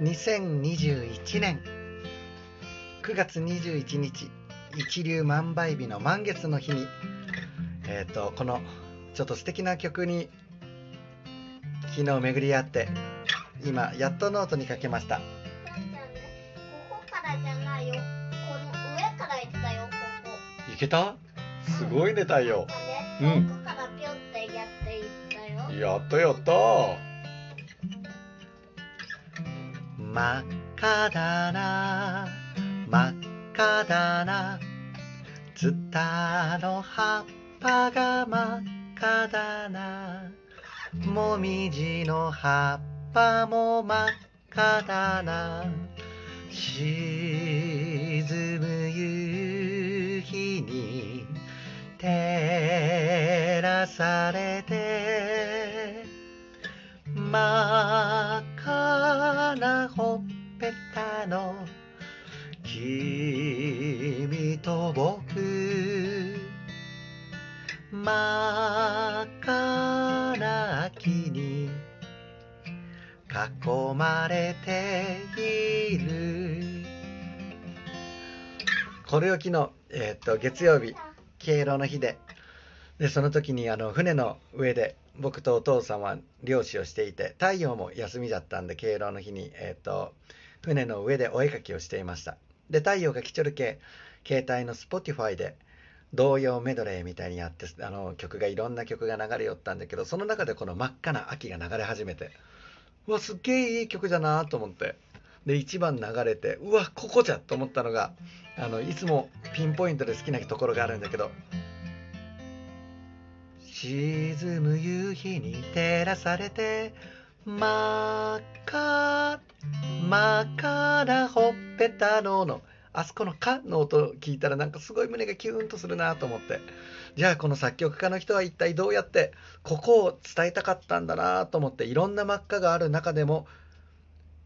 2021年。9月21日一粒万倍日の満月の日にえっ、とこのちょっと素敵な曲に昨日巡り合って今やっとノートに書けました。ここからじゃないよ。この上から行ったよ、ここ。いけた？すごいね太陽。ね、うん。遠くからピョってやっていったよ。やったやった真っ赤だな。真っ赤だな。ツタの葉っぱが真っ赤だな。もみじの葉っぱも真っ赤だな。沈む夕日に照らされて真っ赤な秋に囲まれている。これを昨日、えーっと月曜日敬老の日で。でその時にあの船の上で僕とお父さんは漁師をしていて太陽も休みだったんで敬老の日に、えー、と船の上でお絵描きをしていました。で太陽が来ちょるけ携帯の Spotify で童謡メドレーみたいにやってあの曲がいろんな曲が流れよったんだけどその中でこの真っ赤な秋が流れ始めてうわすっげえいい曲だなと思って。で1番流れてうわここじゃと思ったのがあのいつもピンポイントで好きなところがあるんだけど沈む夕日に照らされて真っ赤真っ赤なほっぺたののあそこの「か」の音聞いたらなんかすごい胸がキューンとするなと思って。じゃあこの作曲家の人は一体どうやってここを伝えたかったんだなと思っていろんな真っ赤がある中でも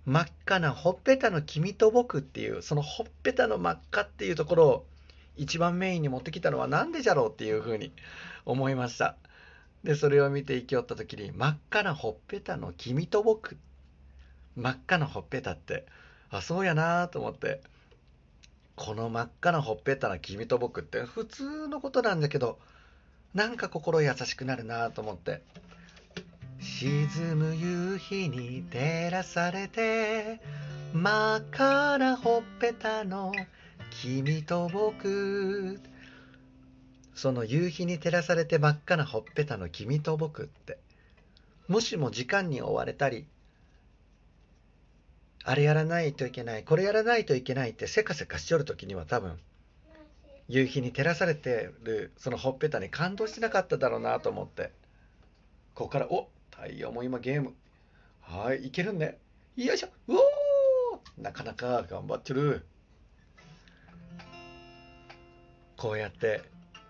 真っ赤なほっぺたの君と僕っていうそのほっぺたの真っ赤っていうところを一番メインに持ってきたのは何でじゃろうっていうふうに思いました。でそれを見て生きよった時に真っ赤なほっぺたの君と僕。真っ赤なほっぺたって。あそうやなと思って。この真っ赤なほっぺたの君と僕って普通のことなんだけどなんか心優しくなるなと思って沈む夕日に照らされて真っ赤なほっぺたの君と僕。その夕日に照らされて真っ赤なほっぺたの君と僕ってもしも時間に追われたりあれやらないといけない。これやらないといけないってせかせかしちょる時には多分夕日に照らされてるそのほっぺたに感動してなかっただろうなと思って。ここからお太陽も今ゲーム。はいいけるね。よいしょ。うおなかなか頑張ってる。こうやって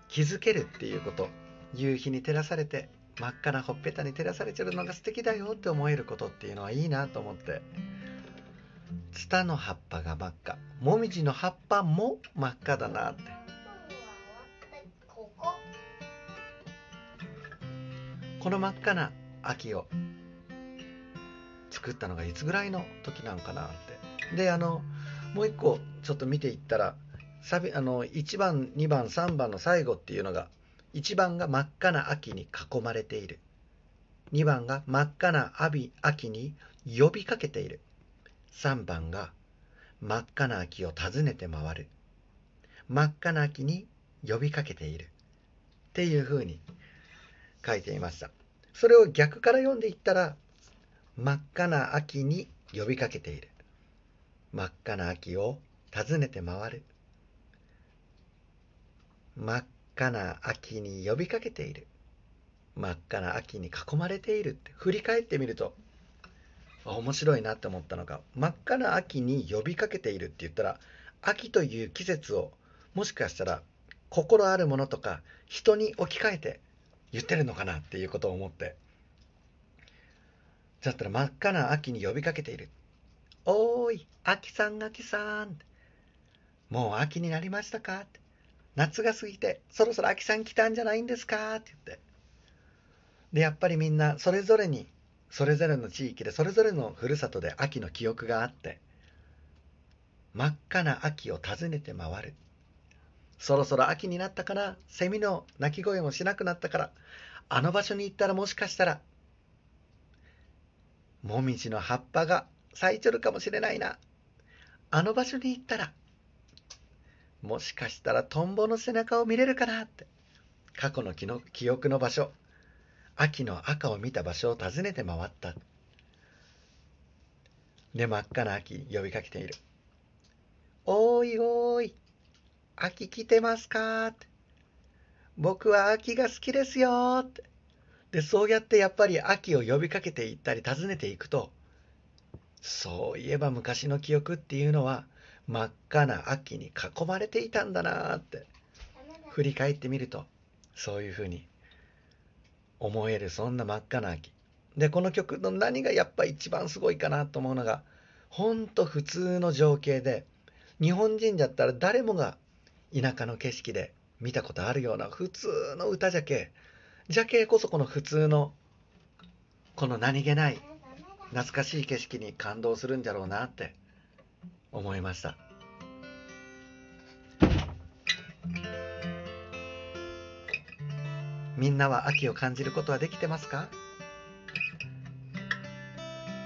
気づけるっていうこと。夕日に照らされて真っ赤なほっぺたに照らされてるのが素敵だよって思えることっていうのはいいなと思って。ツタの葉っぱが真っ赤。もみじの葉っぱも真っ赤だなって。この真っ赤な秋を。作ったのがいつぐらいの時なんかなって。であのもう一個ちょっと見ていったらサビあの1番2番3番の最後っていうのが1番が真っ赤な秋に囲まれている。2番が真っ赤な秋に呼びかけている3番が真っ赤な秋を訪ねて回る。真っ赤な秋に呼びかけている。っていうふうに書いていました。それを逆から読んでいったら真っ赤な秋に呼びかけている。真っ赤な秋を訪ねて回る。真っ赤な秋に呼びかけている。真っ赤な秋に囲まれているって。振り返ってみると面白いなって思ったのが真っ赤な秋に呼びかけているって言ったら秋という季節をもしかしたら心あるものとか人に置き換えて言ってるのかなっていうことを思って。だったら真っ赤な秋に呼びかけている「おーい秋さん秋さん」もう秋になりましたか?」って。夏が過ぎてそろそろ秋さん来たんじゃないんですかって言って。でやっぱりみんなそれぞれにそれぞれの地域でそれぞれのふるさとで秋の記憶があって真っ赤な秋を訪ねて回る。そろそろ秋になったからセミの鳴き声もしなくなったからあの場所に行ったらもしかしたらもみじの葉っぱが咲いちょるかもしれないな。あの場所に行ったらもしかしたらトンボの背中を見れるかなって過去のの記憶の場所。秋の赤を見た場所を訪ねて回った。で真っ赤な秋呼びかけているおいおい秋来てますか？って僕は秋が好きですよって。でそうやってやっぱり秋を呼びかけていったり訪ねていくとそういえば昔の記憶っていうのは真っ赤な秋に囲まれていたんだなって。振り返ってみるとそういうふうに思えるそんな真っ赤な秋。でこの曲の何がやっぱ一番すごいかなと思うのがほんと普通の情景で日本人だったら誰もが田舎の景色で見たことあるような普通の歌じゃけじゃけこそこの普通のこの何気ない懐かしい景色に感動するんじゃろうなって思いました。みんなは秋を感じることはできてますか？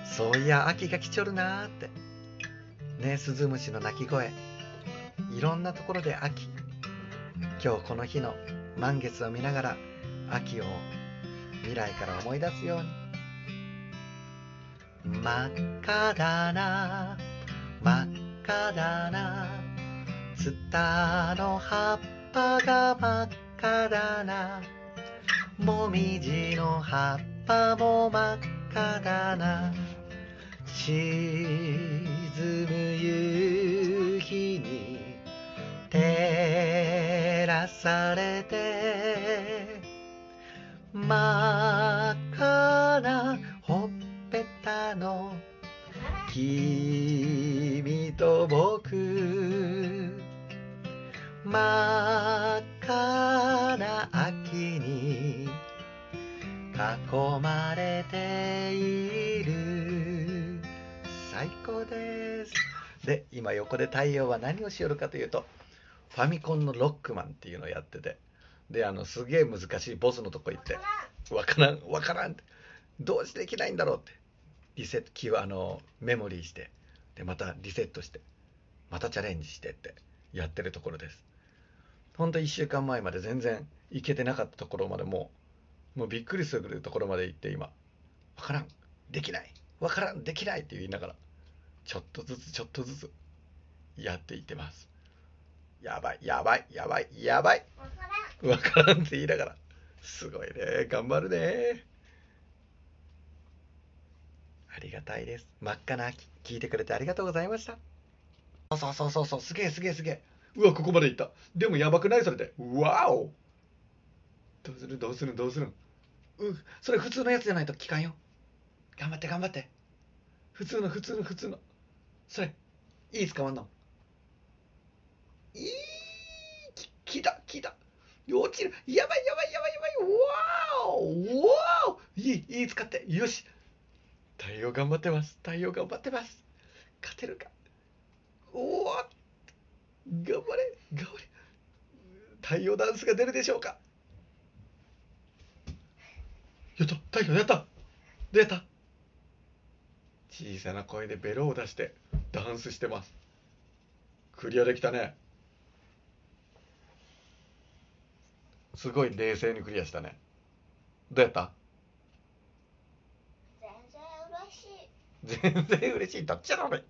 そういや秋が来ちょるなーって。ねスズムシの鳴き声。いろんなところで秋。今日この日の満月を見ながら秋を未来から思い出すように。真っ赤だな真っ赤だな。ツタの葉っぱが真っ赤だな。もみじの葉っぱも真っ赤だな。沈む夕日に照らされて。真っ赤なほっぺたの君と僕。真っ赤囲まれている。最高です。で今横で太陽は何をしよるかというとファミコンのロックマンっていうのをやってて。であのすげえ難しいボスのとこ行ってわからんわからんって。どうしてできないんだろうって。リセットキーあのメモリーして。でまたリセットして。またチャレンジしてって。やってるところです。ほんと1週間前まで全然行けてなかったところまでもうもうびっくりするところまで行って今。わからん。できない。わからん。できない。って言いながらちょっとずつちょっとずつやっていってます。やばい。やばい。やばい。やばい。わからん。って言いながらすごいね。頑張るね。ありがたいです。真っ赤な秋。聞いてくれてありがとうございました。そうそうそうそう。すげえすげえすげえ。うわここまで行った。でもやばくない？それで。わお。どうする？どうする？どうする？うん。それ普通のやつじゃないと聞かんよ。頑張って頑張って。普通の普通の普通の。それいい使わんの？いいき聞いた聞いた。落ちる。やばいやばいやばいやばい。わーおわー。いいいい使って。よし。太陽頑張ってます。太陽頑張ってます。勝てるか。おお頑張れ頑張れ。太陽ダンスが出るでしょうか。やった太陽やった。どうやった。小さな声でベロを出してダンスしてます。クリアできたね。すごい冷静にクリアしたね。どうやった？全然嬉しい。全然嬉しい。どっちやろうね